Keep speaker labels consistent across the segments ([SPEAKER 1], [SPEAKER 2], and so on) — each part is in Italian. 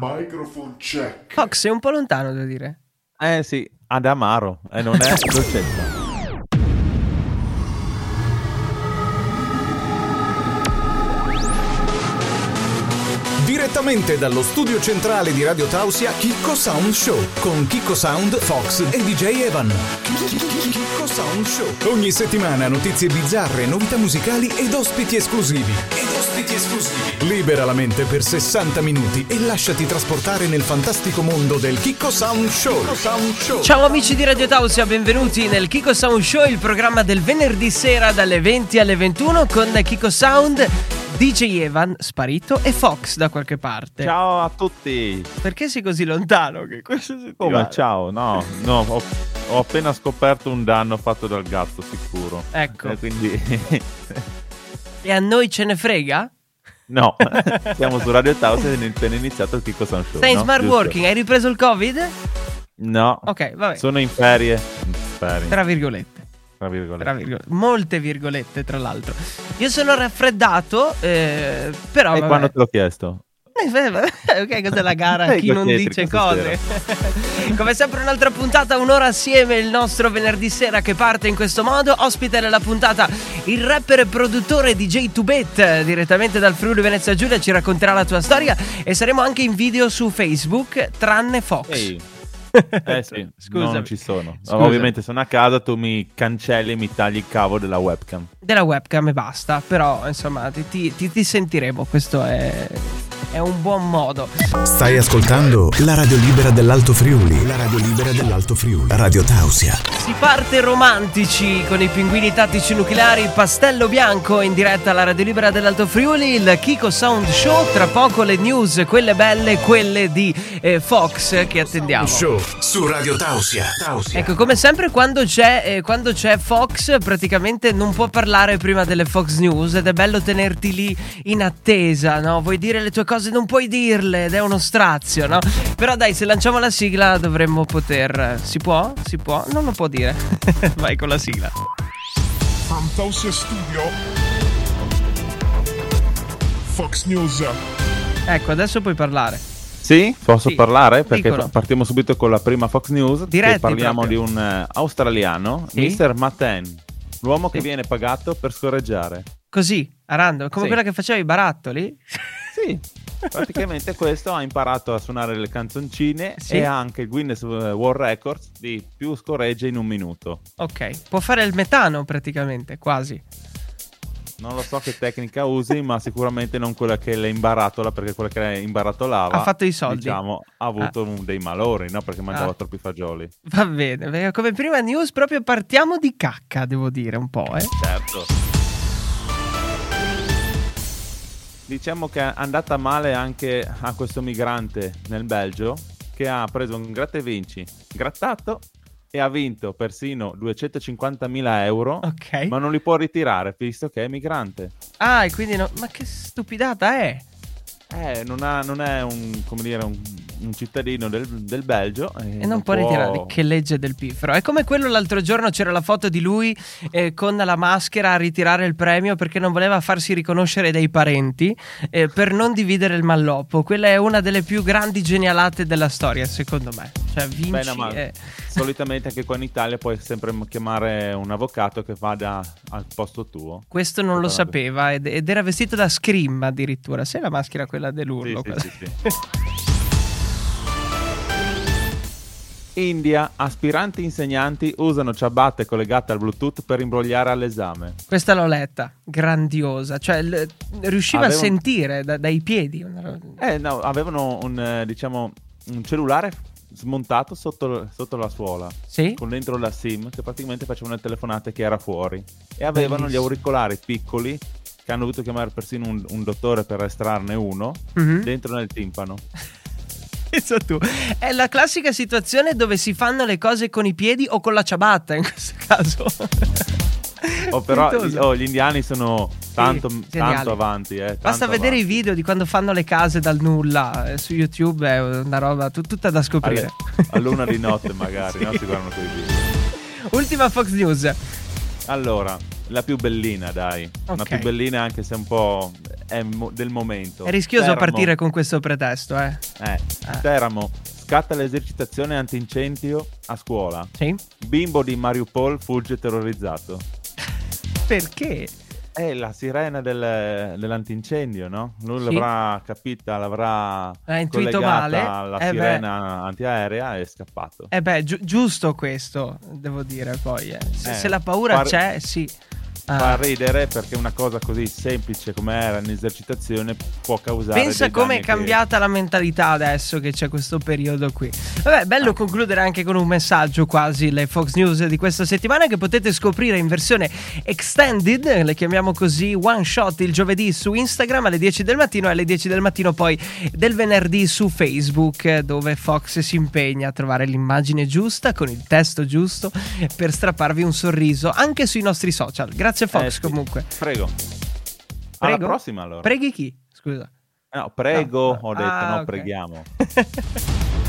[SPEAKER 1] Microphone check.
[SPEAKER 2] Fox, sei un po' lontano, devo dire.
[SPEAKER 3] Eh sì, ad Amaro, e non è dolcezza.
[SPEAKER 4] Direttamente dallo studio centrale di Radio Tausia, Chicco Sound Show con Chicco Sound, Fox e DJ Evan. Chicco Sound Show. Ogni settimana notizie bizzarre, novità musicali ed ospiti esclusivi. Ed ospiti esclusivi. Libera la mente per 60 minuti e lasciati trasportare nel fantastico mondo del Chicco Sound Show. Chicco Sound Show.
[SPEAKER 2] Ciao amici di Radio Tausia, benvenuti nel Kiko Sound Show, il programma del venerdì sera dalle 20 alle 21 con Kiko Sound, DJ Evan sparito e Fox da qualche parte.
[SPEAKER 3] Ciao a tutti!
[SPEAKER 2] Perché sei così lontano che questa
[SPEAKER 3] Come ciao? No, no, ho, ho appena scoperto un danno fatto dal gatto, sicuro.
[SPEAKER 2] Ecco.
[SPEAKER 3] E quindi
[SPEAKER 2] E a noi ce ne frega?
[SPEAKER 3] no, siamo su Radio Taos ed è appena iniziato il Kiko Sound Show.
[SPEAKER 2] Sei in
[SPEAKER 3] no?
[SPEAKER 2] smart
[SPEAKER 3] Giusto?
[SPEAKER 2] working, hai ripreso il covid?
[SPEAKER 3] No.
[SPEAKER 2] Ok, vabbè.
[SPEAKER 3] Sono in ferie. Ferie,
[SPEAKER 2] Tra virgolette.
[SPEAKER 3] tra virgolette.
[SPEAKER 2] Tra virgolette. Molte virgolette, tra l'altro. Io sono raffreddato, eh, però...
[SPEAKER 3] E
[SPEAKER 2] vabbè.
[SPEAKER 3] quando te l'ho chiesto?
[SPEAKER 2] Eh, Ok, cos'è la gara? Chi non dice cose. Come sempre un'altra puntata, un'ora assieme, il nostro venerdì sera che parte in questo modo. Ospite della puntata il rapper e produttore DJ Tubet, direttamente dal Friuli Venezia Giulia, ci racconterà la tua storia e saremo anche in video su Facebook, tranne Fox.
[SPEAKER 3] Ehi. Eh sì,
[SPEAKER 2] Scusami.
[SPEAKER 3] non ci sono.
[SPEAKER 2] Scusami.
[SPEAKER 3] Ovviamente sono a casa, tu mi cancelli e mi tagli il cavo della webcam.
[SPEAKER 2] Della webcam e basta, però insomma ti- ti- ti sentiremo, questo è, è un buon modo.
[SPEAKER 4] Stai ascoltando la radio libera dell'Alto Friuli. La radio libera dell'Alto Friuli. Radio Tausia.
[SPEAKER 2] Si parte romantici con i pinguini tattici nucleari, pastello bianco in diretta alla Radio Libera dell'Alto Friuli, il Kiko Sound Show, tra poco le news, quelle belle, quelle di eh, Fox che attendiamo.
[SPEAKER 4] Show su Radio Tausia. Tausia.
[SPEAKER 2] Ecco, come sempre quando c'è, eh, quando c'è Fox praticamente non può parlare prima delle Fox News ed è bello tenerti lì in attesa, no? Vuoi dire le tue cose, non puoi dirle ed è uno strazio, no? Però dai, se lanciamo la sigla dovremmo poter... Si può? Si può? Non lo può dire. Vai con la sigla.
[SPEAKER 1] From Tausia Studio. Fox News.
[SPEAKER 2] Ecco, adesso puoi parlare.
[SPEAKER 3] Sì, posso
[SPEAKER 2] Sì,
[SPEAKER 3] parlare? Perché fa- partiamo subito con la prima Fox News.
[SPEAKER 2] Diretti
[SPEAKER 3] che parliamo
[SPEAKER 2] proprio.
[SPEAKER 3] di un eh, australiano,
[SPEAKER 2] Sì.
[SPEAKER 3] Mr. Matten, l'uomo che
[SPEAKER 2] Sì.
[SPEAKER 3] viene pagato per scorreggiare.
[SPEAKER 2] Così, a random, come
[SPEAKER 3] Sì.
[SPEAKER 2] quella che faceva i barattoli.
[SPEAKER 3] Sì, praticamente questo ha imparato a suonare le canzoncine
[SPEAKER 2] Sì.
[SPEAKER 3] e ha anche il Guinness World Records di più scorregge in un minuto.
[SPEAKER 2] Ok, può fare il metano praticamente, quasi.
[SPEAKER 3] Non lo so che tecnica usi, ma sicuramente non quella che l'ha imbaratola, perché quella che l'ha imbaratola
[SPEAKER 2] Ha fatto i soldi.
[SPEAKER 3] Diciamo, ha avuto un- dei malori, no? Perché mangiava
[SPEAKER 2] Ah.
[SPEAKER 3] troppi fagioli.
[SPEAKER 2] Va bene, come prima news proprio partiamo di cacca, devo dire un po', eh.
[SPEAKER 3] Certo. Diciamo che è andata male anche a questo migrante nel Belgio che ha preso un gratta e vinci grattato e ha vinto persino 250.000 euro,
[SPEAKER 2] Ok.
[SPEAKER 3] ma non li può ritirare visto che è migrante.
[SPEAKER 2] Ah, e quindi no... Ma che stupidata è?
[SPEAKER 3] Eh, non, ha- non è un, come dire, un, un cittadino del, del Belgio
[SPEAKER 2] E non può ritirare. Che legge del piffero. È come quello l'altro giorno c'era la foto di lui eh, con la maschera a ritirare il premio perché non voleva farsi riconoscere dai parenti eh, per non dividere il malloppo. Quella è una delle più grandi genialate della storia, secondo me. Cioè, vinci.
[SPEAKER 3] Bene, ma
[SPEAKER 2] eh,
[SPEAKER 3] solitamente anche qua in Italia puoi sempre chiamare un avvocato che vada al posto tuo.
[SPEAKER 2] Questo non lo sapeva ed, ed era vestito da Scream addirittura. Sai la maschera quella dell'urlo?
[SPEAKER 3] Sì, sì, sì, sì. India, aspiranti insegnanti usano ciabatte collegate al Bluetooth per imbrogliare all'esame.
[SPEAKER 2] Questa l'ho letta, grandiosa. Cioè, l- riusciva a
[SPEAKER 3] Aveva-
[SPEAKER 2] sentire da- dai piedi.
[SPEAKER 3] Eh no, avevano un, eh, diciamo, un cellulare smontato sotto, sotto la suola,
[SPEAKER 2] Sì?
[SPEAKER 3] con dentro la SIM, che praticamente facevano le telefonate che era fuori. E avevano
[SPEAKER 2] Bellissimo.
[SPEAKER 3] gli auricolari piccoli, che hanno dovuto chiamare persino un, un dottore per estrarne uno,
[SPEAKER 2] Mhm.
[SPEAKER 3] dentro nel timpano.
[SPEAKER 2] Pensa tu. È la classica situazione dove si fanno le cose con i piedi o con la ciabatta, in questo caso.
[SPEAKER 3] Oh, però oh, gli indiani sono tanto,
[SPEAKER 2] geniali.
[SPEAKER 3] tanto avanti. Eh,
[SPEAKER 2] Basta
[SPEAKER 3] tanto
[SPEAKER 2] vedere i
[SPEAKER 3] avanti.
[SPEAKER 2] video di quando fanno le case dal nulla eh, su YouTube, è una roba tu- tutta da scoprire.
[SPEAKER 3] Alle- a luna di notte magari,
[SPEAKER 2] Sì.
[SPEAKER 3] no? Si guardano quei video.
[SPEAKER 2] Ultima Fox News.
[SPEAKER 3] Allora, la più bellina, dai. La
[SPEAKER 2] Ok.
[SPEAKER 3] più bellina anche se un po'... è mo- del momento.
[SPEAKER 2] È rischioso
[SPEAKER 3] Teramo-
[SPEAKER 2] partire con questo pretesto, eh.
[SPEAKER 3] Eh, Teramo, scatta l'esercitazione antincendio a scuola.
[SPEAKER 2] Sì?
[SPEAKER 3] Bimbo di Mariupol fugge terrorizzato.
[SPEAKER 2] Perché?
[SPEAKER 3] È la sirena del- dell'antincendio, no? Lui
[SPEAKER 2] Sì.
[SPEAKER 3] l'avrà capita, l'avrà
[SPEAKER 2] Ha intuito male.
[SPEAKER 3] alla
[SPEAKER 2] Eh beh.
[SPEAKER 3] sirena antiaerea e è scappato.
[SPEAKER 2] Eh beh, giu- giusto questo, devo dire poi. eh. Se,
[SPEAKER 3] Eh,
[SPEAKER 2] se la paura
[SPEAKER 3] far-
[SPEAKER 2] c'è, sì. Ah.
[SPEAKER 3] Fa ridere perché una cosa così semplice come era un'esercitazione può causare
[SPEAKER 2] Pensa come è
[SPEAKER 3] danni che-
[SPEAKER 2] cambiata la mentalità adesso che c'è questo periodo qui. Vabbè, bello concludere anche con un messaggio quasi le Fox News di questa settimana che potete scoprire in versione extended, le chiamiamo così, one shot il giovedì su Instagram alle 10 del mattino e alle 10 del mattino poi del venerdì su Facebook dove Fox si impegna a trovare l'immagine giusta con il testo giusto per strapparvi un sorriso anche sui nostri social. Grazie Fox
[SPEAKER 3] Eh sì.
[SPEAKER 2] comunque.
[SPEAKER 3] Prego. Alla
[SPEAKER 2] Prego?
[SPEAKER 3] prossima allora.
[SPEAKER 2] Preghi chi? Scusa.
[SPEAKER 3] no, prego,
[SPEAKER 2] Ah,
[SPEAKER 3] ho detto,
[SPEAKER 2] ah,
[SPEAKER 3] no,
[SPEAKER 2] ok.
[SPEAKER 3] preghiamo.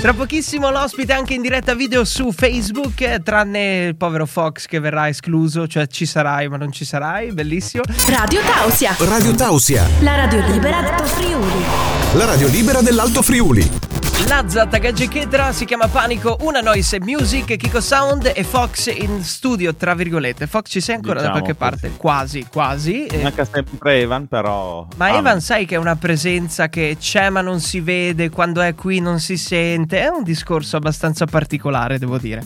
[SPEAKER 2] Tra pochissimo l'ospite anche in diretta video su Facebook, tranne il povero Fox che verrà escluso, cioè ci sarai ma non ci sarai, bellissimo.
[SPEAKER 5] Radio Tausia,
[SPEAKER 4] Radio Tausia,
[SPEAKER 5] la radio libera d'Alto Friuli.
[SPEAKER 4] la radio libera dell'Alto Friuli.
[SPEAKER 2] Lazza, Tagaggi Chetra, si chiama Panico, Una Noise Music, Kiko Sound e Fox in studio, tra virgolette. Fox ci sei ancora
[SPEAKER 3] Diciamo
[SPEAKER 2] da qualche parte?
[SPEAKER 3] così.
[SPEAKER 2] Quasi, quasi. eh.
[SPEAKER 3] Manca sempre Evan, però...
[SPEAKER 2] Ma
[SPEAKER 3] Ah,
[SPEAKER 2] Evan sai che è una presenza che c'è ma non si vede, quando è qui non si sente, è un discorso abbastanza particolare devo dire.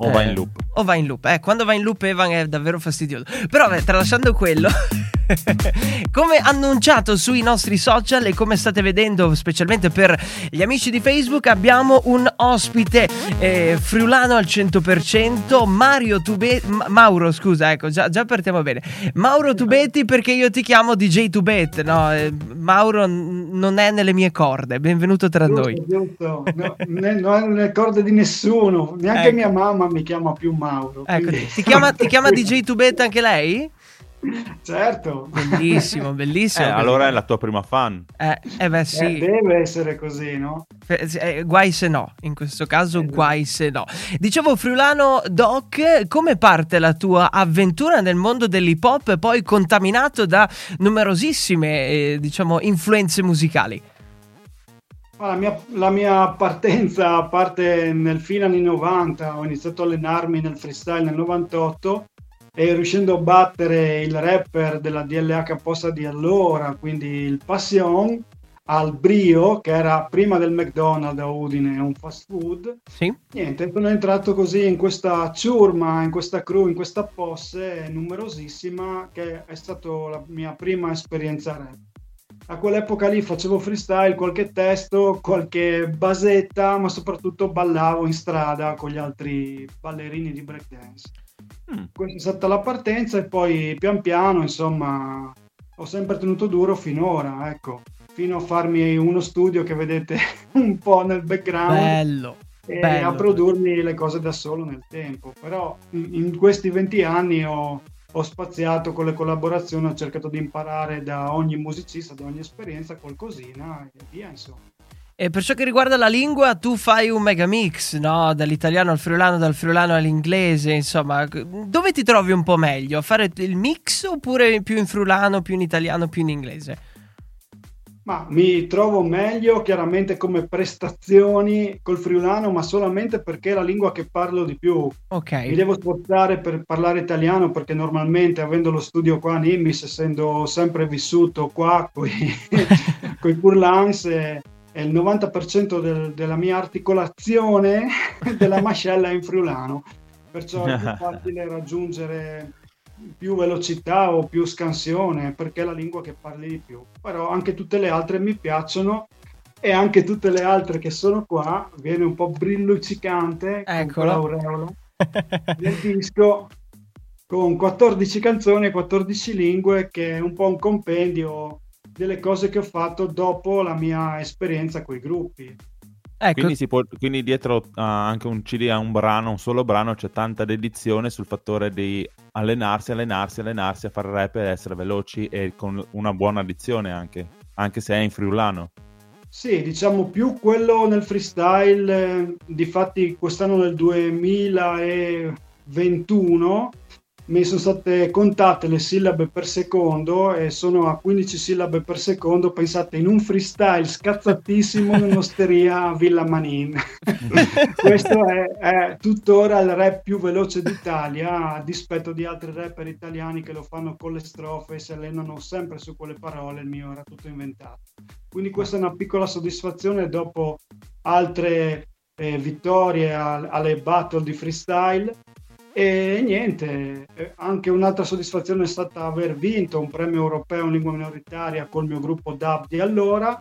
[SPEAKER 3] O va in loop.
[SPEAKER 2] O va in loop. Eh, quando va in loop Evan è davvero fastidioso. Però vabbè, tralasciando quello, come annunciato sui nostri social e come state vedendo specialmente per gli amici di Facebook, abbiamo un ospite eh, friulano al 100%, Mario Tubetti, Mauro scusa, ecco, già, già partiamo bene. Mauro Tubetti perché io ti chiamo DJ Tubet, no? eh, Mauro n- non è nelle mie corde, benvenuto tra noi.
[SPEAKER 6] Giusto, giusto. No, ne- non è nelle corde di nessuno, neanche
[SPEAKER 2] Ecco.
[SPEAKER 6] mia mamma mi chiama più Mauro.
[SPEAKER 2] Ecco,
[SPEAKER 6] quindi-
[SPEAKER 2] ti chiama, ti chiama DJ Tubet anche lei?
[SPEAKER 6] Certo,
[SPEAKER 2] Bellissimo,
[SPEAKER 3] Eh,
[SPEAKER 2] bellissimo.
[SPEAKER 3] allora è la tua prima fan.
[SPEAKER 2] Eh, eh beh
[SPEAKER 6] Eh,
[SPEAKER 2] sì,
[SPEAKER 6] deve essere così, no?
[SPEAKER 2] Eh, eh, guai se no, in questo caso
[SPEAKER 6] Esatto.
[SPEAKER 2] guai se no. Dicevo Friulano Doc, come parte la tua avventura nel mondo dell'hip hop poi contaminato da numerosissime, eh, diciamo, influenze musicali?
[SPEAKER 6] Ma La mia, la mia partenza parte nel fine anni 90, ho iniziato a allenarmi nel freestyle nel 98 e riuscendo a battere il rapper della DLH apposta di allora, quindi il Passion, al Brio, che era prima del McDonald's a Udine, un fast food,
[SPEAKER 2] Sì?
[SPEAKER 6] Niente, sono entrato così in questa ciurma, in questa crew, in questa posse numerosissima che è stata la mia prima esperienza rap. A quell'epoca lì facevo freestyle, qualche testo, qualche basetta, ma soprattutto ballavo in strada con gli altri ballerini di breakdance.
[SPEAKER 3] Mm.
[SPEAKER 6] Questa è stata la partenza e poi pian piano, insomma, ho sempre tenuto duro finora, ecco, fino a farmi uno studio che vedete un po' nel background
[SPEAKER 2] Bello.
[SPEAKER 6] e
[SPEAKER 2] Bello.
[SPEAKER 6] a produrmi le cose da solo nel tempo. Però in, questi 20 anni ho, ho spaziato con le collaborazioni, ho cercato di imparare da ogni musicista, da ogni esperienza qualcosina e via, insomma.
[SPEAKER 2] E per ciò che riguarda la lingua, tu fai un mega mix, no? Dall'italiano al friulano, dal friulano all'inglese, insomma, dove ti trovi un po' meglio? A fare il mix oppure più in friulano, più in italiano, più in inglese?
[SPEAKER 6] Ma mi trovo meglio chiaramente come prestazioni col friulano, ma solamente perché è la lingua che parlo di più. Mi
[SPEAKER 2] Ok.
[SPEAKER 6] devo sforzare per parlare italiano perché normalmente avendo lo studio qua a Nimbis, essendo sempre vissuto qua con i Purlans, e, e il 90% del- della mia articolazione della mascella è in friulano, perciò è più facile raggiungere più velocità o più scansione perché è la lingua che parli di più. Però anche tutte le altre mi piacciono e anche tutte le altre che sono qua viene un po' brilluccicante con
[SPEAKER 2] Eccolo.
[SPEAKER 6] quell'aureola del disco con 14 canzoni e 14 lingue che è un po' un compendio delle cose che ho fatto dopo la mia esperienza con i gruppi.
[SPEAKER 2] Ecco,
[SPEAKER 3] Quindi, si può- quindi dietro a anche un CD, a un brano, un solo brano, c'è tanta dedizione sul fattore di allenarsi, allenarsi, allenarsi a fare rap ed essere veloci e con una buona addizione anche, anche se è in friulano.
[SPEAKER 6] Sì, diciamo più quello nel freestyle, eh, difatti quest'anno nel 2021 mi sono state contate le sillabe per secondo e sono a 15 sillabe per secondo, pensate in un freestyle scazzatissimo in un'osteria a Villa Manin. Questo è, è, tuttora il rap più veloce d'Italia, a dispetto di altri rapper italiani che lo fanno con le strofe e si allenano sempre su quelle parole, il mio era tutto inventato. Quindi questa è una piccola soddisfazione dopo altre eh, vittorie al, alle battle di freestyle e niente, eh, anche un'altra soddisfazione è stata aver vinto un premio europeo in lingua minoritaria col mio gruppo DAB di allora.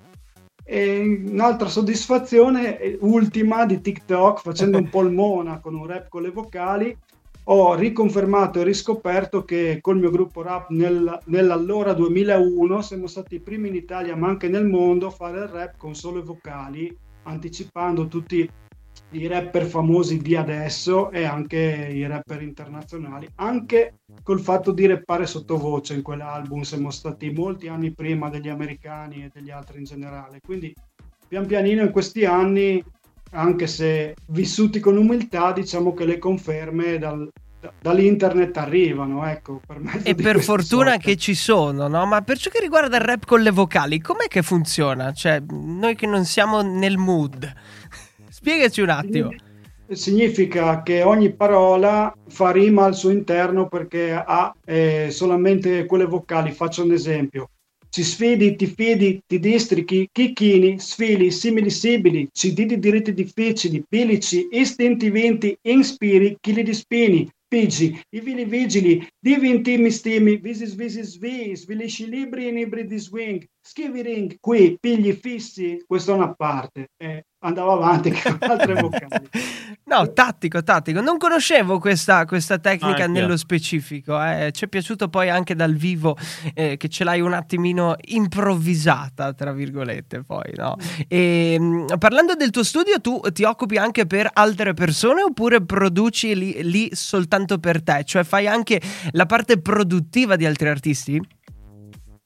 [SPEAKER 6] E un'altra soddisfazione, eh, ultima di TikTok, facendo un po' il mona con un rap con le vocali, ho riconfermato e riscoperto che col mio gruppo rap nel, nell'allora 2001 siamo stati i primi in Italia ma anche nel mondo a fare il rap con solo vocali, anticipando tutti i rapper famosi di adesso e anche i rapper internazionali, anche col fatto di rappare sottovoce in quell'album siamo stati molti anni prima degli americani e degli altri in generale, quindi pian pianino in questi anni, anche se vissuti con umiltà, diciamo che le conferme dal, dall'internet arrivano, ecco. Per
[SPEAKER 2] e per fortuna sorte. che ci sono, no? Ma per ciò che riguarda il rap con le vocali, com'è che funziona? Cioè, noi che non siamo nel mood, Spiegaci un attimo.
[SPEAKER 6] Significa che ogni parola fa rima al suo interno perché ha eh, solamente quelle vocali. Faccio un esempio. Ci sfidi, ti fidi, ti districhi, chicchini, sfili, simili sibili, ci didi diritti difficili, bilici, istinti vinti, inspiri, chili di spini, pigi, i vili vigili, divi intimi stimi, visis visis vi, svilisci libri in ibri di swing, schivi ring, qui, pigli fissi, questa è una parte. Eh, andavo avanti con altre vocali.
[SPEAKER 2] no, tattico, tattico. Non conoscevo questa, questa tecnica ah, nello specifico. Eh. Ci è piaciuto poi anche dal vivo eh, che ce l'hai un attimino improvvisata, tra virgolette, poi, no? E, ehm, parlando del tuo studio, tu ti occupi anche per altre persone oppure produci lì, lì soltanto per te? Cioè fai anche la parte produttiva di altri artisti?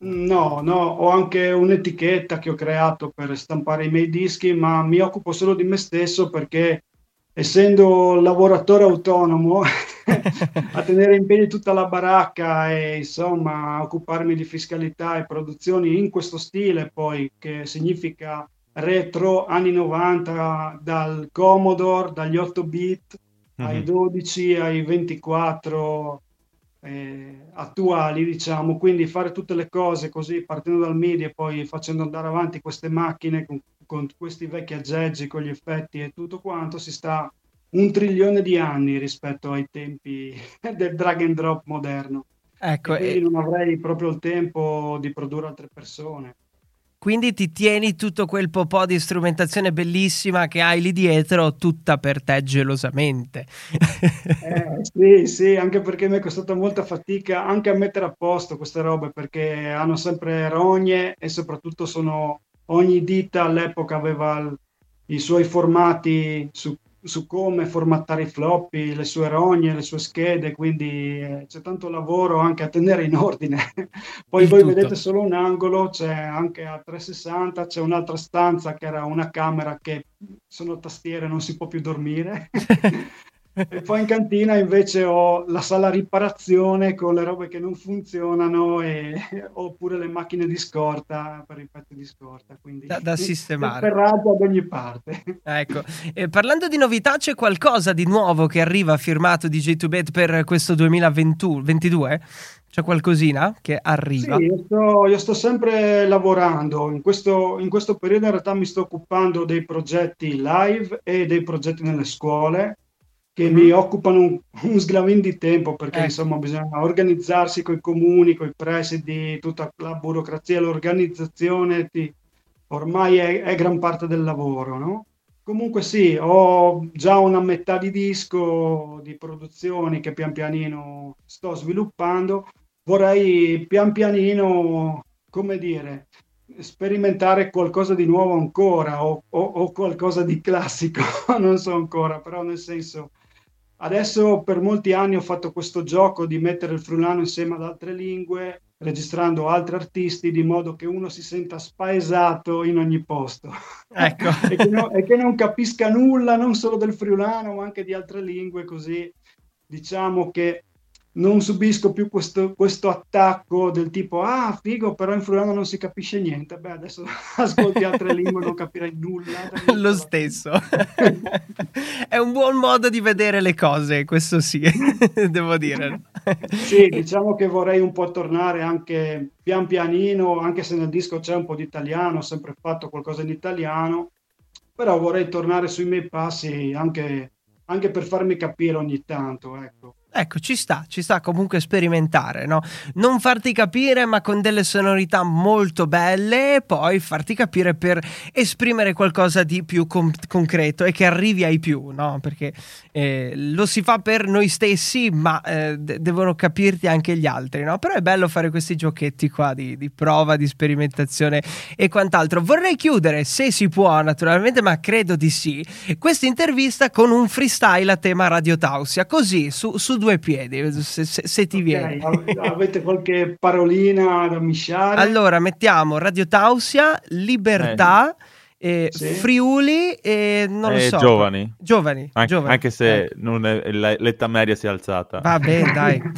[SPEAKER 6] No, no, ho anche un'etichetta che ho creato per stampare i miei dischi, ma mi occupo solo di me stesso perché essendo lavoratore autonomo a tenere in piedi tutta la baracca e insomma occuparmi di fiscalità e produzioni in questo stile poi che significa retro anni 90 dal Commodore, dagli 8 bit mm-hmm. ai 12 ai 24 eh, attuali, diciamo, quindi fare tutte le cose così partendo dal MIDI e poi facendo andare avanti queste macchine con, con questi vecchi aggeggi, con gli effetti e tutto quanto, si sta un trilione di anni rispetto ai tempi del drag and drop moderno. Ecco, e e... non avrei proprio il tempo di produrre altre persone.
[SPEAKER 2] Quindi ti tieni tutto quel po' di strumentazione bellissima che hai lì dietro, tutta per te gelosamente.
[SPEAKER 6] Eh, sì, sì, anche perché mi è costata molta fatica anche a mettere a posto queste robe perché hanno sempre rogne e soprattutto sono ogni ditta all'epoca aveva il, i suoi formati su su come formattare i floppy, le sue rogne, le sue schede, quindi eh, c'è tanto lavoro anche a tenere in ordine. Poi Il voi tutto. vedete solo un angolo, c'è anche a 360, c'è un'altra stanza che era una camera che sono tastiere, non si può più dormire. E poi in cantina invece ho la sala riparazione con le robe che non funzionano e, oppure le macchine di scorta per i pezzi di scorta. Quindi
[SPEAKER 2] da, da sistemare.
[SPEAKER 6] Ferraggio ad ogni parte.
[SPEAKER 2] Ecco, e parlando di novità, c'è qualcosa di nuovo che arriva firmato di J2Bet per questo 2022? C'è qualcosina che arriva?
[SPEAKER 6] Sì, io sto, io sto sempre lavorando. In questo, in questo periodo in realtà mi sto occupando dei progetti live e dei progetti nelle scuole che mm-hmm. mi occupano un, un, sglavin di tempo perché eh. insomma bisogna organizzarsi con i comuni, con i presidi, tutta la burocrazia, l'organizzazione ti, ormai è, è, gran parte del lavoro, no? Comunque sì, ho già una metà di disco di produzioni che pian pianino sto sviluppando, vorrei pian pianino, come dire, sperimentare qualcosa di nuovo ancora o, o, o qualcosa di classico, non so ancora, però nel senso Adesso per molti anni ho fatto questo gioco di mettere il frulano insieme ad altre lingue, registrando altri artisti, di modo che uno si senta spaesato in ogni posto ecco. e, che no, e, che non capisca nulla non solo del friulano, ma anche di altre lingue, così diciamo che non subisco più questo, questo attacco del tipo ah figo però in friulano non si capisce niente. Beh adesso ascolti altre lingue non capirai nulla.
[SPEAKER 2] Lo stesso. È un buon modo di vedere le cose questo sì devo dire.
[SPEAKER 6] Sì diciamo che vorrei un po' tornare anche pian pianino anche se nel disco c'è un po' di italiano ho sempre fatto qualcosa in italiano però vorrei tornare sui miei passi anche, anche per farmi capire ogni tanto ecco
[SPEAKER 2] Ecco, ci sta, ci sta comunque sperimentare, no? Non farti capire, ma con delle sonorità molto belle, e poi farti capire per esprimere qualcosa di più com- concreto e che arrivi ai più, no? Perché eh, lo si fa per noi stessi, ma eh, de- devono capirti anche gli altri, no? Però è bello fare questi giochetti qua di, di prova, di sperimentazione e quant'altro. Vorrei chiudere, se si può, naturalmente, ma credo di sì, questa intervista con un freestyle a tema Radio Tausia, così su, su due piedi, se, se, se ti okay,
[SPEAKER 6] viene. Avete qualche parolina da misciare?
[SPEAKER 2] Allora, mettiamo Radio Tausia, Libertà. Eh. Eh, sì. Friuli e non lo
[SPEAKER 3] eh,
[SPEAKER 2] so.
[SPEAKER 3] Giovani.
[SPEAKER 2] Giovani,
[SPEAKER 3] An-
[SPEAKER 2] giovani.
[SPEAKER 3] Anche se eh. è, l'età media si è alzata.
[SPEAKER 2] Va bene, dai.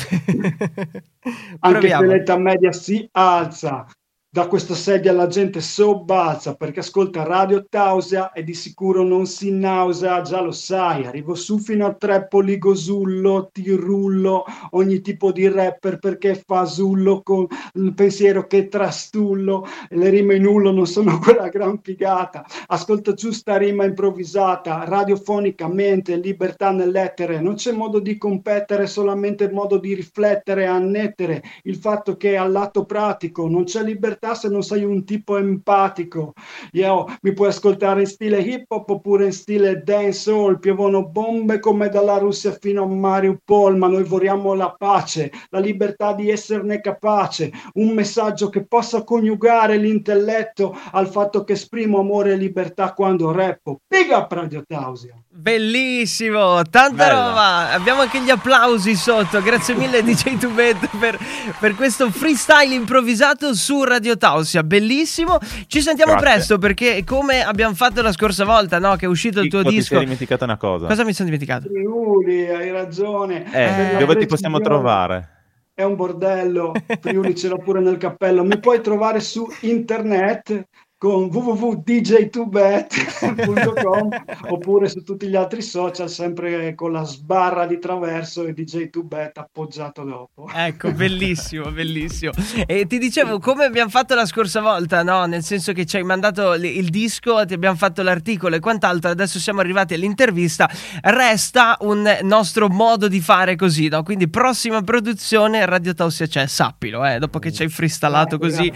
[SPEAKER 6] anche se l'età media si alza da questa sedia la gente sobbalza perché ascolta Radio Tausia e di sicuro non si nausea, già lo sai, arrivo su fino a Trepoli, Gosullo, ti rullo ogni tipo di rapper perché fa zullo con il pensiero che trastullo. Le rime in ullo non sono quella gran figata, ascolta giusta rima improvvisata, radiofonicamente, libertà nell'etere, non c'è modo di competere, solamente modo di riflettere, annettere. Il fatto che al lato pratico non c'è libertà realtà se non sei un tipo empatico. Io, mi puoi ascoltare in stile hip hop oppure in stile dancehall, piovono bombe come dalla Russia fino a Mariupol, ma noi vorremmo la pace, la libertà di esserne capace, un messaggio che possa coniugare l'intelletto al fatto che esprimo amore e libertà quando rappo. Big up Radio Tausia!
[SPEAKER 2] Bellissimo, tanta Bella. roba. Abbiamo anche gli applausi sotto. Grazie mille DJ Tubet per, per questo freestyle improvvisato su Radio Tausia. Bellissimo. Ci sentiamo Grazie. presto perché come abbiamo fatto la scorsa volta, no, che è uscito il tuo
[SPEAKER 3] Ti
[SPEAKER 2] disco.
[SPEAKER 3] Ti sei dimenticato una cosa.
[SPEAKER 2] Cosa mi sono dimenticato?
[SPEAKER 6] Friuli, hai ragione.
[SPEAKER 3] Eh, dove ti possiamo trovare?
[SPEAKER 6] È un bordello, Friuli ce l'ho pure nel cappello. Mi puoi trovare su internet con www.dj2bet.com oppure su tutti gli altri social sempre con la sbarra di traverso e DJ2bet appoggiato dopo.
[SPEAKER 2] Ecco, bellissimo, bellissimo. E ti dicevo come abbiamo fatto la scorsa volta, no? Nel senso che ci hai mandato il disco, ti abbiamo fatto l'articolo e quant'altro, adesso siamo arrivati all'intervista, resta un nostro modo di fare così, no? Quindi prossima produzione Radio Tausia c'è, sappilo, eh, dopo che ci hai freestallato così.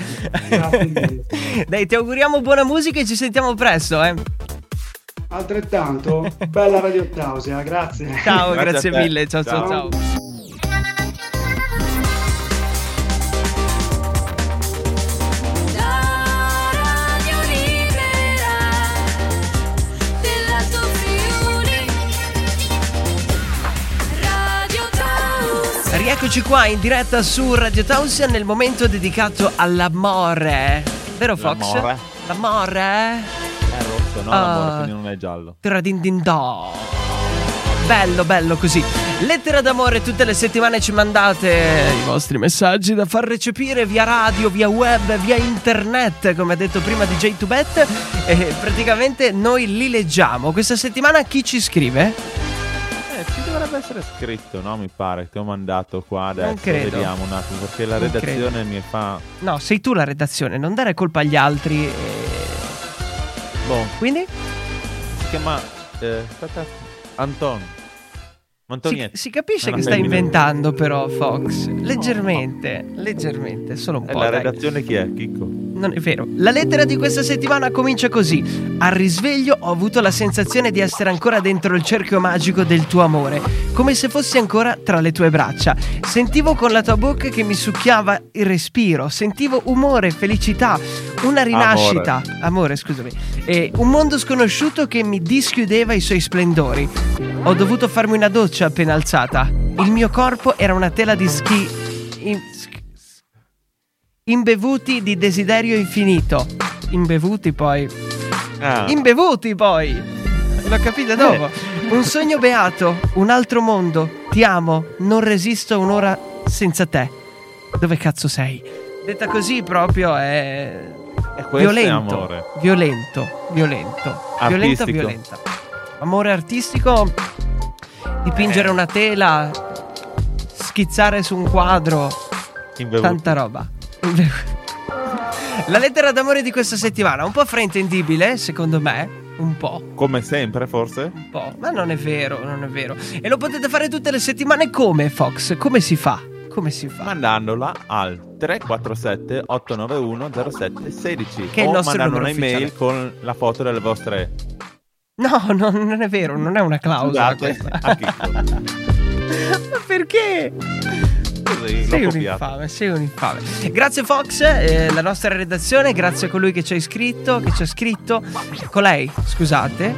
[SPEAKER 2] Grazie, grazie Dai, ti auguro auguriamo buona musica e ci sentiamo presto, eh.
[SPEAKER 6] Altrettanto, bella Radio Tausia, grazie.
[SPEAKER 2] Ciao, grazie, grazie mille, ciao ciao ciao. ciao. Rieccoci qua in diretta su Radio Tausia nel momento dedicato all'amore. Vero Fox?
[SPEAKER 3] L'amore.
[SPEAKER 2] L'amore?
[SPEAKER 3] È rosso, no? L'amore, quindi non è giallo.
[SPEAKER 2] Tradindindò. Bello, bello così. Lettera d'amore tutte le settimane ci mandate i vostri messaggi da far recepire via radio, via web, via internet, come ha detto prima DJ Tubet. E praticamente noi li leggiamo. Questa settimana chi ci scrive?
[SPEAKER 3] Dovrebbe essere scritto, no? Mi pare. Ti ho mandato qua adesso. Non credo. Vediamo un attimo perché la non redazione credo. mi fa.
[SPEAKER 2] No, sei tu la redazione, non dare colpa agli altri. E...
[SPEAKER 3] Boh.
[SPEAKER 2] Quindi?
[SPEAKER 3] Si chiama. Eh, aspetta. Anton.
[SPEAKER 2] Si, si, capisce che stai inventando però Fox Leggermente, leggermente, solo un po'
[SPEAKER 3] E la
[SPEAKER 2] dai.
[SPEAKER 3] redazione chi è? Chicco?
[SPEAKER 2] Non è vero. La lettera di questa settimana comincia così. Al risveglio ho avuto la sensazione di essere ancora dentro il cerchio magico del tuo amore Come se fossi ancora tra le tue braccia. Sentivo con la tua bocca che mi succhiava il respiro Sentivo umore, felicità Una rinascita. Amore, amore scusami. E Un mondo sconosciuto che mi dischiudeva i suoi splendori. Ho dovuto farmi una doccia appena alzata. Il mio corpo era una tela di schi... In... Imbevuti di desiderio infinito. Imbevuti poi. Ah. Imbevuti poi. L'ho capito dopo. Eh. Un sogno beato, un altro mondo. Ti amo, non resisto un'ora senza te. Dove cazzo sei? Detta così proprio è
[SPEAKER 3] è
[SPEAKER 2] violento,
[SPEAKER 3] amore.
[SPEAKER 2] violento, violento, violenta,
[SPEAKER 3] Artistico.
[SPEAKER 2] violenta. Amore artistico, dipingere una tela, schizzare su un quadro,
[SPEAKER 3] Invevuto.
[SPEAKER 2] tanta roba. La lettera d'amore di questa settimana, un po' fraintendibile, secondo me, un po'.
[SPEAKER 3] Come sempre, forse?
[SPEAKER 2] Un po', ma non è vero, non è vero. E lo potete fare tutte le settimane come, Fox? Come si fa? Come si fa?
[SPEAKER 3] Mandandola al 347 891 0716
[SPEAKER 2] Che è il
[SPEAKER 3] o
[SPEAKER 2] nostro
[SPEAKER 3] mandando
[SPEAKER 2] numero
[SPEAKER 3] un'email con la foto delle vostre
[SPEAKER 2] No, no, non è vero, non è una clausola
[SPEAKER 3] Scusate,
[SPEAKER 2] questa. Ma perché?
[SPEAKER 3] Così,
[SPEAKER 2] Sei un
[SPEAKER 3] copiato.
[SPEAKER 2] infame, sei un infame. Grazie Fox, eh, la nostra redazione, grazie a colui che ci ha iscritto, che ci ha scritto. Con lei, scusate.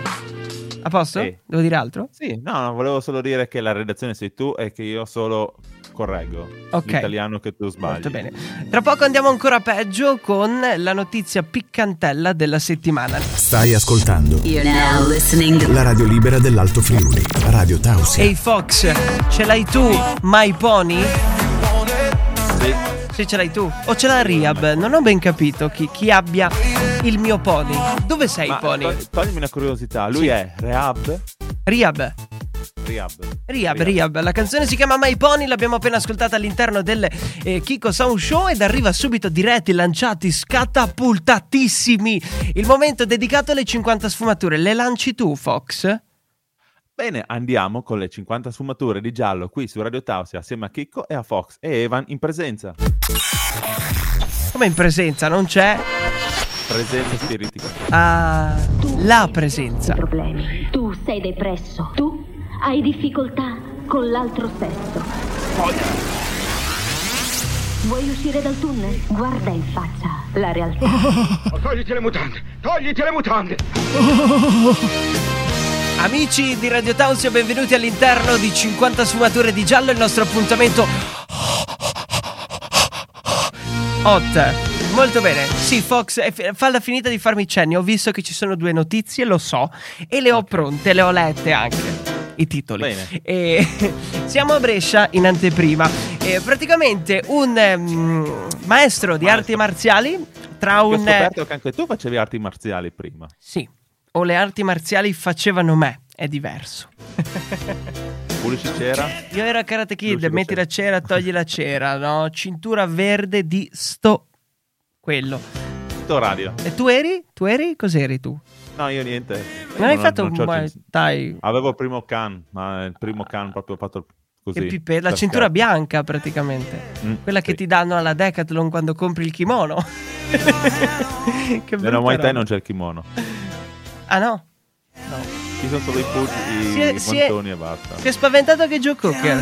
[SPEAKER 2] A posto?
[SPEAKER 3] Sì.
[SPEAKER 2] Devo dire altro?
[SPEAKER 3] Sì, no, no, volevo solo dire che la redazione sei tu e che io solo correggo
[SPEAKER 2] Ok.
[SPEAKER 3] l'italiano che tu sbagli.
[SPEAKER 2] Molto bene. Tra poco andiamo ancora peggio con la notizia piccantella della settimana.
[SPEAKER 4] Stai ascoltando
[SPEAKER 5] You're now listening
[SPEAKER 4] la radio libera dell'Alto Friuli, Radio Tausia.
[SPEAKER 2] Ehi Fox, ce l'hai tu, My Pony?
[SPEAKER 3] Sì.
[SPEAKER 2] Sì, ce l'hai tu. O ce l'ha Riab? Non ho ben capito chi, chi abbia il mio pony. Dove sei,
[SPEAKER 3] Ma
[SPEAKER 2] pony?
[SPEAKER 3] to- toglimi una curiosità, lui
[SPEAKER 2] Sì.
[SPEAKER 3] è Rehab?
[SPEAKER 2] Riab.
[SPEAKER 3] Riab.
[SPEAKER 2] Riab, Riab, la canzone si chiama My Pony, l'abbiamo appena ascoltata all'interno del eh, Kiko Sound Show ed arriva subito diretti, lanciati, scatapultatissimi. Il momento dedicato alle 50 sfumature. Le lanci tu, Fox?
[SPEAKER 3] Bene, andiamo con le 50 sfumature di giallo qui su Radio Tausia assieme a Chicco e a Fox e Evan in presenza.
[SPEAKER 2] Come in presenza, non c'è?
[SPEAKER 3] Presenza spiritica.
[SPEAKER 2] Ah, la presenza.
[SPEAKER 7] problemi. Tu sei depresso. Tu hai difficoltà con l'altro sesso. Vuoi uscire dal tunnel? Guarda in faccia la realtà.
[SPEAKER 8] Togliti le mutande! Togliti le mutande!
[SPEAKER 2] Amici di Radio Tausia, benvenuti all'interno di 50 sfumature di giallo, il nostro appuntamento hot. Molto bene. Sì, Fox, f- falla finita di farmi cenni. Ho visto che ci sono due notizie, lo so, e le ho pronte, le ho lette anche. I titoli. E siamo a Brescia in anteprima. E praticamente un ehm, maestro di arti marziali tra
[SPEAKER 3] Ho
[SPEAKER 2] un.
[SPEAKER 3] scoperto che anche tu facevi arti marziali prima.
[SPEAKER 2] Sì, o le arti marziali facevano me. È diverso.
[SPEAKER 3] Pulisci c'era?
[SPEAKER 2] Io ero a Karate Kid,
[SPEAKER 3] Lucido
[SPEAKER 2] metti la
[SPEAKER 3] c'era.
[SPEAKER 2] togli la cera, no? Cintura verde di sto... quello.
[SPEAKER 3] Tutto radio.
[SPEAKER 2] E tu eri? Tu eri? Cos'eri tu?
[SPEAKER 3] No, io niente.
[SPEAKER 2] Non hai
[SPEAKER 3] ho-
[SPEAKER 2] fatto un
[SPEAKER 3] il
[SPEAKER 2] Muay
[SPEAKER 3] cin-
[SPEAKER 2] Thai?
[SPEAKER 3] Avevo il primo can, ma il primo can proprio fatto così.
[SPEAKER 2] Che pipe- la cintura
[SPEAKER 3] scherzo.
[SPEAKER 2] bianca praticamente.
[SPEAKER 3] Mm,
[SPEAKER 2] Quella che
[SPEAKER 3] sì.
[SPEAKER 2] ti danno alla Decathlon quando compri il kimono. che
[SPEAKER 3] Nella Muay Thai non c'è il kimono.
[SPEAKER 2] Ah no?
[SPEAKER 3] Ci sono solo i pugni,
[SPEAKER 2] Si è-
[SPEAKER 3] i
[SPEAKER 2] si è-
[SPEAKER 3] e basta.
[SPEAKER 2] Si è spaventato che Joe Cooker.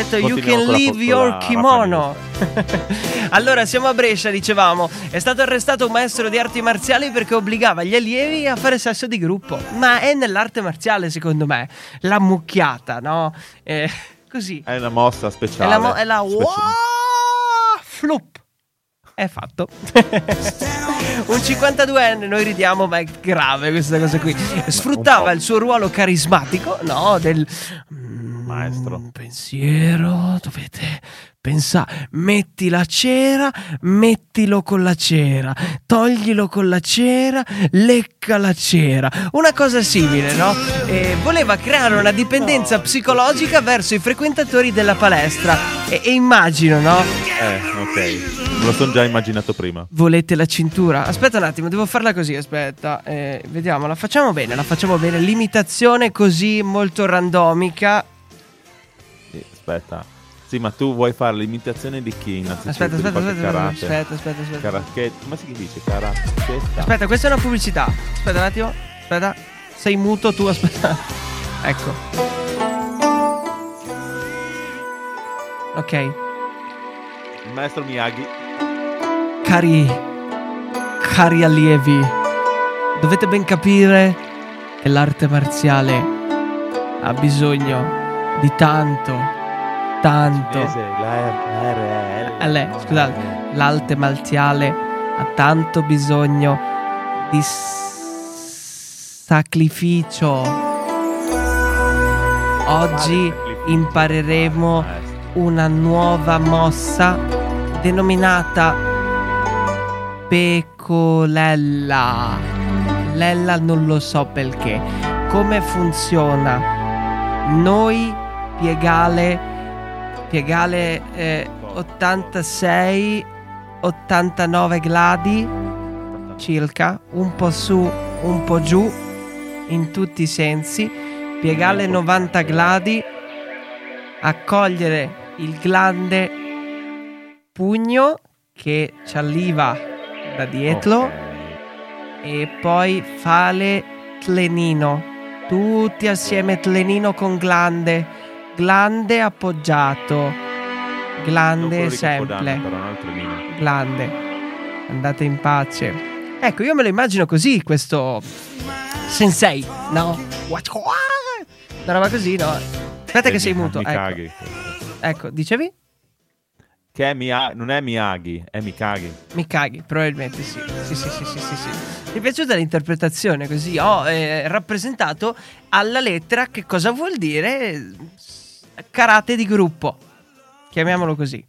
[SPEAKER 2] Detto you can leave your kimono. allora, siamo a Brescia, dicevamo. È stato arrestato un maestro di arti marziali perché obbligava gli allievi a fare sesso di gruppo. Ma è nell'arte marziale, secondo me. La mucchiata, no? Eh, così.
[SPEAKER 3] È una mossa
[SPEAKER 2] È
[SPEAKER 3] speciale.
[SPEAKER 2] la, mo- è la Wah! Flup. È fatto. Un 52enne, noi ridiamo, ma è grave questa cosa qui. Sfruttava il suo ruolo carismatico, no? Del
[SPEAKER 3] Maestro.
[SPEAKER 2] Mm, pensiero, dovete pensare. Metti la cera, mettilo con la cera, toglilo con la cera, lecca la cera. Una cosa simile, no? E voleva creare una dipendenza psicologica verso i frequentatori della palestra. E, e immagino, no?
[SPEAKER 3] Eh, ok. Me lo sono già immaginato prima.
[SPEAKER 2] Volete la cintura? Aspetta un attimo, devo farla così, aspetta. Eh, vediamo, la facciamo bene, la facciamo bene. L'imitazione così molto randomica.
[SPEAKER 3] Sì, aspetta. Sì, ma tu vuoi fare l'imitazione di chi?
[SPEAKER 2] Aspetta, aspetta, aspetta,
[SPEAKER 3] karate?
[SPEAKER 2] aspetta, aspetta, aspetta.
[SPEAKER 3] Karate- come si dice? Karateka.
[SPEAKER 2] Aspetta, questa è una pubblicità. Aspetta un attimo. Aspetta. Sei muto tu, aspetta. Ecco. Ok.
[SPEAKER 3] Il maestro Miyagi.
[SPEAKER 2] Cari. Cari allievi. Dovete ben capire che l'arte marziale ha bisogno di tanto, tanto.
[SPEAKER 3] La.
[SPEAKER 2] Eh, scusate, l'arte marziale ha tanto bisogno di sacrificio. Oggi impareremo una nuova mossa denominata Pecolella. Lella non lo so perché. Come funziona? Noi piegale piegale eh, 86 89 gradi circa, un po' su, un po' giù in tutti i sensi, piegare 90 gradi, accogliere il grande pugno che ci arriva da dietro e poi fare tlenino, tutti assieme tlenino con glande, glande appoggiato, glande sempre, glande, andate in pace. Ecco, io me lo immagino così, questo sensei, no? Una roba così, no? Aspetta che sei muto.
[SPEAKER 3] Mi
[SPEAKER 2] Ecco.
[SPEAKER 3] caghi.
[SPEAKER 2] ecco, dicevi?
[SPEAKER 3] Che è Mia- non è Miyagi, è Mikagi.
[SPEAKER 2] Mi caghi, probabilmente sì. Sì, sì, sì, sì, sì, sì. Mi è piaciuta l'interpretazione così. Ho eh, rappresentato alla lettera che cosa vuol dire karate di gruppo. Chiamiamolo così.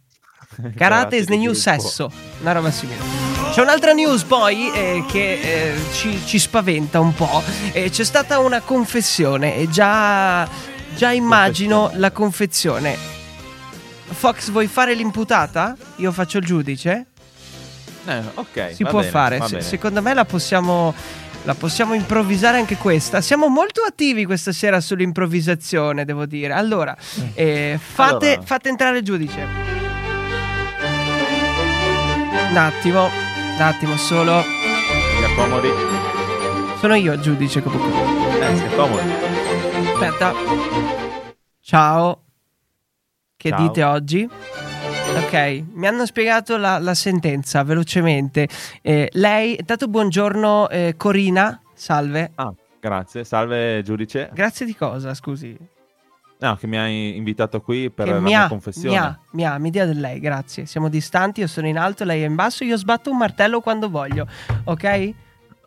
[SPEAKER 2] Karate is the new
[SPEAKER 3] gruppo.
[SPEAKER 2] sesso. Una roba simile. C'è un'altra news poi eh, che eh, ci, ci spaventa un po'. Eh, c'è stata una confessione e già, già immagino la confezione. Fox, vuoi fare l'imputata? Io faccio il giudice?
[SPEAKER 3] Eh, ok.
[SPEAKER 2] Si può
[SPEAKER 3] bene,
[SPEAKER 2] fare. Se- secondo me la possiamo, la possiamo improvvisare anche questa. Siamo molto attivi questa sera sull'improvvisazione, devo dire. Allora, eh, fate,
[SPEAKER 3] Allora.
[SPEAKER 2] fate entrare il giudice. Un attimo, un attimo solo.
[SPEAKER 3] Si accomodi.
[SPEAKER 2] Sono io il giudice comunque.
[SPEAKER 3] Eh, si accomodi.
[SPEAKER 2] Aspetta. Ciao. Che
[SPEAKER 3] Ciao.
[SPEAKER 2] dite oggi? Ok, mi hanno spiegato la, la sentenza velocemente. Eh, lei, intanto buongiorno eh, Corina, salve.
[SPEAKER 3] Ah, grazie. Salve giudice.
[SPEAKER 2] Grazie di cosa, scusi?
[SPEAKER 3] No, che mi hai invitato qui per
[SPEAKER 2] che
[SPEAKER 3] la
[SPEAKER 2] mi
[SPEAKER 3] mia
[SPEAKER 2] ha,
[SPEAKER 3] confessione.
[SPEAKER 2] mi ha, mi ha, mi dia del lei, grazie. Siamo distanti, io sono in alto, lei è in basso, io sbatto un martello quando voglio, ok?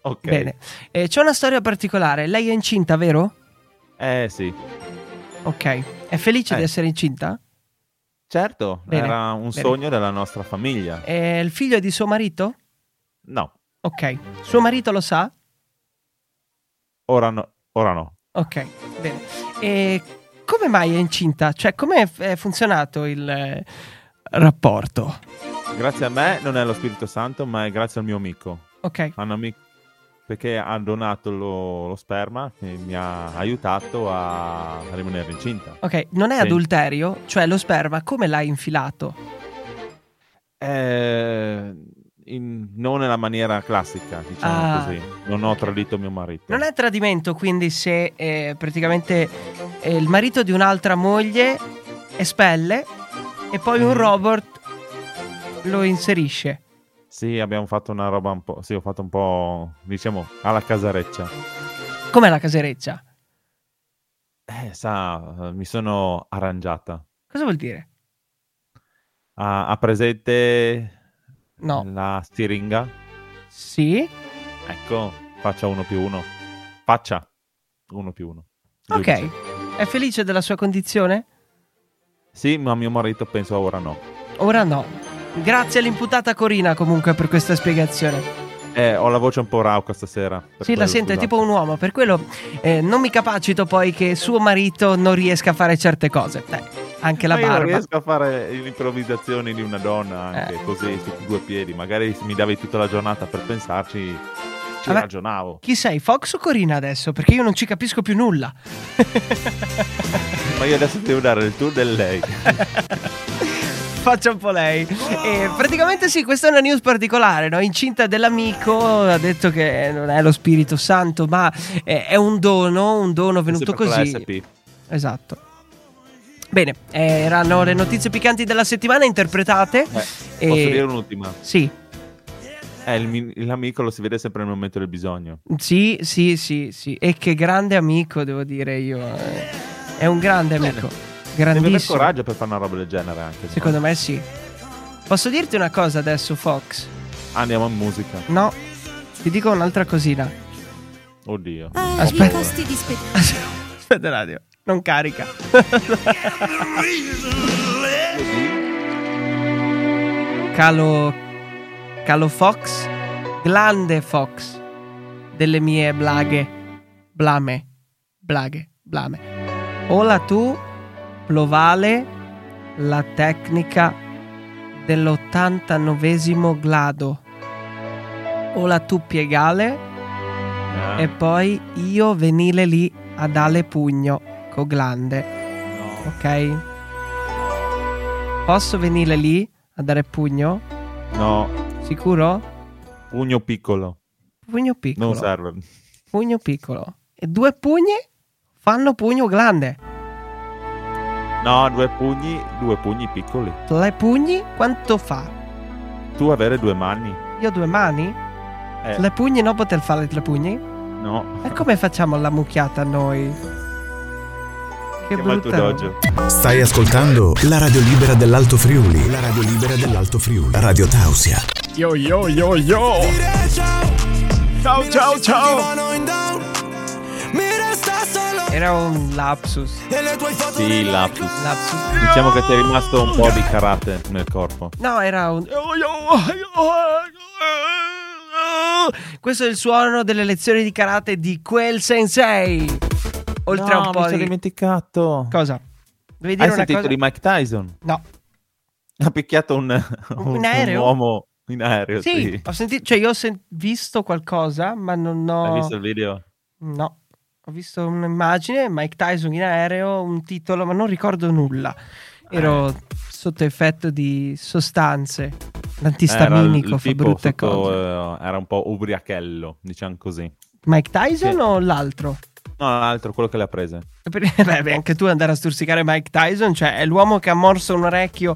[SPEAKER 3] Ok.
[SPEAKER 2] Bene. Eh, c'è una storia particolare, lei è incinta, vero?
[SPEAKER 3] Eh sì.
[SPEAKER 2] Ok. È felice
[SPEAKER 3] Eh.
[SPEAKER 2] di essere incinta?
[SPEAKER 3] Certo,
[SPEAKER 2] Bene,
[SPEAKER 3] era un
[SPEAKER 2] bene.
[SPEAKER 3] sogno della nostra famiglia.
[SPEAKER 2] È il figlio di suo marito?
[SPEAKER 3] No,
[SPEAKER 2] Ok. Suo marito lo sa?
[SPEAKER 3] ora no. Ora no.
[SPEAKER 2] Ok, bene. E come mai è incinta? Cioè, come è, è funzionato il eh, rapporto?
[SPEAKER 3] Grazie a me non è lo Spirito Santo, ma è grazie al mio amico.
[SPEAKER 2] Ok.
[SPEAKER 3] Un amico perché ha donato lo, lo sperma che mi ha aiutato a rimanere incinta.
[SPEAKER 2] Ok, non è
[SPEAKER 3] Sì.
[SPEAKER 2] adulterio? Cioè, lo sperma come l'hai infilato?
[SPEAKER 3] Eh, in- non nella maniera classica, diciamo
[SPEAKER 2] Ah,
[SPEAKER 3] così. Non ho tradito mio marito.
[SPEAKER 2] Non è tradimento, quindi, se eh, praticamente eh, il marito di un'altra moglie espelle e poi un
[SPEAKER 3] Mhm.
[SPEAKER 2] robot lo inserisce.
[SPEAKER 3] Sì, abbiamo fatto una roba un po'. Sì, ho fatto un po', diciamo, alla casareccia.
[SPEAKER 2] Com'è la casereccia?
[SPEAKER 3] Eh, sa, mi sono arrangiata.
[SPEAKER 2] Cosa vuol dire?
[SPEAKER 3] Ha, ha presente
[SPEAKER 2] No.
[SPEAKER 3] la siringa?
[SPEAKER 2] Sì?
[SPEAKER 3] Ecco, faccia uno più uno. Faccia uno più uno.
[SPEAKER 2] Ok. È felice della sua condizione?
[SPEAKER 3] Sì, ma mio marito penso ora no.
[SPEAKER 2] Ora no. Grazie all'imputata Corina comunque per questa spiegazione.
[SPEAKER 3] Eh, ho la voce un po' rauca stasera.
[SPEAKER 2] Sì, la
[SPEAKER 3] quello,
[SPEAKER 2] sento, è
[SPEAKER 3] scusate.
[SPEAKER 2] tipo un uomo, per quello eh, non mi capacito poi che suo marito non riesca a fare certe cose. Eh, anche la
[SPEAKER 3] Ma io non
[SPEAKER 2] barba.
[SPEAKER 3] riesco a fare le improvvisazioni di una donna anche
[SPEAKER 2] Eh.
[SPEAKER 3] così su due piedi. Magari se mi davi tutta la giornata per pensarci, ci
[SPEAKER 2] Vabbè.
[SPEAKER 3] ragionavo.
[SPEAKER 2] Chi sei, Fox o Corina adesso? Perché io non ci capisco più nulla.
[SPEAKER 3] Ma io adesso devo dare il tour del lei.
[SPEAKER 2] Faccia un po' lei. E praticamente sì, questa è una news particolare, no? Incinta dell'amico, ha detto che non è lo Spirito Santo, ma è, è un dono, un dono venuto così.
[SPEAKER 3] SP.
[SPEAKER 2] Esatto. Bene, eh, erano le notizie piccanti della settimana interpretate.
[SPEAKER 3] Eh,
[SPEAKER 2] E-
[SPEAKER 3] Posso dire un'ultima?
[SPEAKER 2] Sì,
[SPEAKER 3] Eh, il mi- l'amico lo si vede sempre nel momento del bisogno.
[SPEAKER 2] sì, sì, sì, sì. E che grande amico, devo dire io. eh. È un grande amico.
[SPEAKER 3] Deve aver
[SPEAKER 2] Grandissimo.
[SPEAKER 3] coraggio per fare una roba del genere anche.
[SPEAKER 2] Secondo me sì. Posso dirti una cosa adesso, Fox?
[SPEAKER 3] Andiamo in musica.
[SPEAKER 2] No, ti dico un'altra cosina.
[SPEAKER 3] Oddio.
[SPEAKER 2] Aspetta.
[SPEAKER 5] spedizione.
[SPEAKER 2] Aspetta un attimo. Non carica. Calo. Calo Fox. Glande Fox. Delle mie blaghe. Blame. Blaghe. Blame. Ola tu, Plovale, la tecnica dell'89 glado. Ola tu, Piegale.
[SPEAKER 3] Ah,
[SPEAKER 2] E poi io venile lì a dare pugno co glande,
[SPEAKER 3] no.
[SPEAKER 2] ok? Posso venire lì a dare pugno?
[SPEAKER 3] No,
[SPEAKER 2] Sicuro?
[SPEAKER 3] pugno piccolo.
[SPEAKER 2] Pugno piccolo.
[SPEAKER 3] Non serve.
[SPEAKER 2] Pugno piccolo. E due pugni fanno pugno grande.
[SPEAKER 3] No, due pugni, due pugni piccoli.
[SPEAKER 2] Le pugni quanto fa?
[SPEAKER 3] Tu avere due mani?
[SPEAKER 2] Io ho due mani?
[SPEAKER 3] Eh,
[SPEAKER 2] Le pugni non poter fare le pugni?
[SPEAKER 3] no.
[SPEAKER 2] E come facciamo la mucchiata noi? Che
[SPEAKER 3] Chiama
[SPEAKER 2] brutta.
[SPEAKER 4] Stai ascoltando la radio libera dell'Alto Friuli. La radio libera dell'Alto Friuli. Radio Tausia.
[SPEAKER 1] Yo, yo, yo, yo. Ciao, ciao, ciao.
[SPEAKER 2] Era un lapsus.
[SPEAKER 3] Sì, lapsus.
[SPEAKER 2] Lapsus.
[SPEAKER 3] Diciamo che ti è rimasto un po' di karate nel corpo.
[SPEAKER 2] No, era un. Questo è il suono delle lezioni di karate di quel sensei. Oltre a
[SPEAKER 3] no,
[SPEAKER 2] un po'
[SPEAKER 3] mi sono
[SPEAKER 2] di.
[SPEAKER 3] dimenticato.
[SPEAKER 2] Cosa? Devi dire
[SPEAKER 3] Hai
[SPEAKER 2] una
[SPEAKER 3] sentito
[SPEAKER 2] cosa?
[SPEAKER 3] di Mike Tyson?
[SPEAKER 2] No.
[SPEAKER 3] Ha picchiato un, un,
[SPEAKER 2] aereo?
[SPEAKER 3] un uomo in aereo,
[SPEAKER 2] Sì,
[SPEAKER 3] sì.
[SPEAKER 2] ho sentito. Cioè, io ho sen- visto qualcosa, ma non ho.
[SPEAKER 3] Hai visto il video?
[SPEAKER 2] No. Ho visto un'immagine, Mike Tyson in aereo, un titolo, ma non ricordo nulla. Ero
[SPEAKER 3] Eh.
[SPEAKER 2] sotto effetto di sostanze. L'antistaminico fa brutte
[SPEAKER 3] sotto,
[SPEAKER 2] cose.
[SPEAKER 3] eh, era un po' ubriachello, diciamo così.
[SPEAKER 2] Mike Tyson
[SPEAKER 3] sì.
[SPEAKER 2] o l'altro?
[SPEAKER 3] No, l'altro, quello che le ha prese.
[SPEAKER 2] Per- Beh, anche tu andare a stursicare Mike Tyson, cioè è l'uomo che ha morso un orecchio.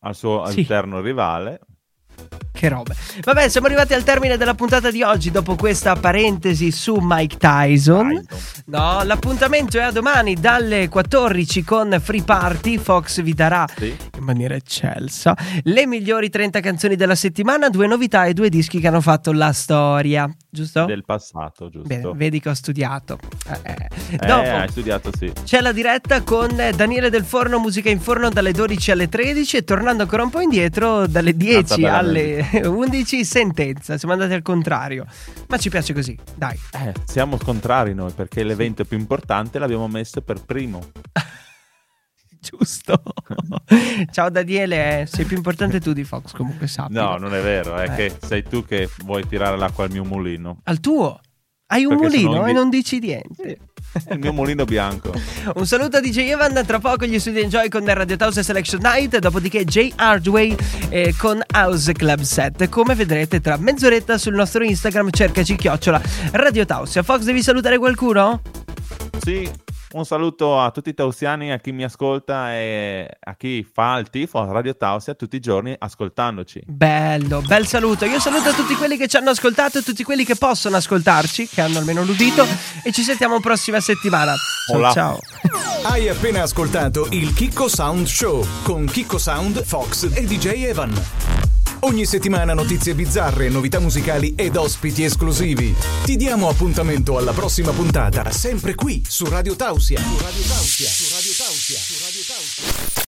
[SPEAKER 3] Al suo
[SPEAKER 2] Sì.
[SPEAKER 3] alterno rivale.
[SPEAKER 2] Che robe. Vabbè, siamo arrivati al termine della puntata di oggi dopo questa parentesi su Mike Tyson. No, l'appuntamento è a domani dalle 14 con Free Party. Fox vi darà
[SPEAKER 3] Sì.
[SPEAKER 2] in maniera eccelsa le migliori 30 canzoni della settimana, due novità e due dischi che hanno fatto la storia, giusto?
[SPEAKER 3] Del passato, giusto?
[SPEAKER 2] Bene, vedi che ho studiato. Eh, eh.
[SPEAKER 3] Eh,
[SPEAKER 2] Dopo
[SPEAKER 3] hai studiato, sì.
[SPEAKER 2] c'è la diretta con Daniele del Forno, musica in forno dalle 12 alle 13 e tornando ancora un po' indietro dalle 10
[SPEAKER 3] bella
[SPEAKER 2] alle 11 sentenza. Siamo andati al contrario, ma ci piace così, dai.
[SPEAKER 3] Eh, siamo contrari noi perché l'evento più importante l'abbiamo messo per primo.
[SPEAKER 2] Giusto. Ciao Daniele, eh, sei più importante tu di Fox comunque sappi.
[SPEAKER 3] No, non è vero, è
[SPEAKER 2] Eh.
[SPEAKER 3] che sei tu che vuoi tirare l'acqua al mio mulino.
[SPEAKER 2] Al tuo. Hai un
[SPEAKER 3] Perché
[SPEAKER 2] mulino e non dici niente.
[SPEAKER 3] Il mio mulino bianco.
[SPEAKER 2] Un saluto a DJ Evan, tra poco gli studi Enjoy con Radio House Selection Night, dopodiché J. Hardway eh, con House Club Set. Come vedrete tra mezz'oretta sul nostro Instagram cercaci chiocciola Radio Tausia. Fox devi salutare qualcuno?
[SPEAKER 3] Sì, un saluto a tutti i tausiani, a chi mi ascolta e a chi fa il tifo a Radio Tausia tutti i giorni ascoltandoci.
[SPEAKER 2] Bello, bel saluto. Io saluto tutti quelli che ci hanno ascoltato e tutti quelli che possono ascoltarci, che hanno almeno l'udito e ci sentiamo prossima settimana. Ciao ciao.
[SPEAKER 4] Hai appena ascoltato il Kiko Sound Show con Kiko Sound, Fox e DJ Evan. Ogni settimana notizie bizzarre, novità musicali ed ospiti esclusivi. Ti diamo appuntamento alla prossima puntata, sempre qui su Radio Tausia. Su Radio Tausia. Su Radio Tausia. Su Radio Tausia.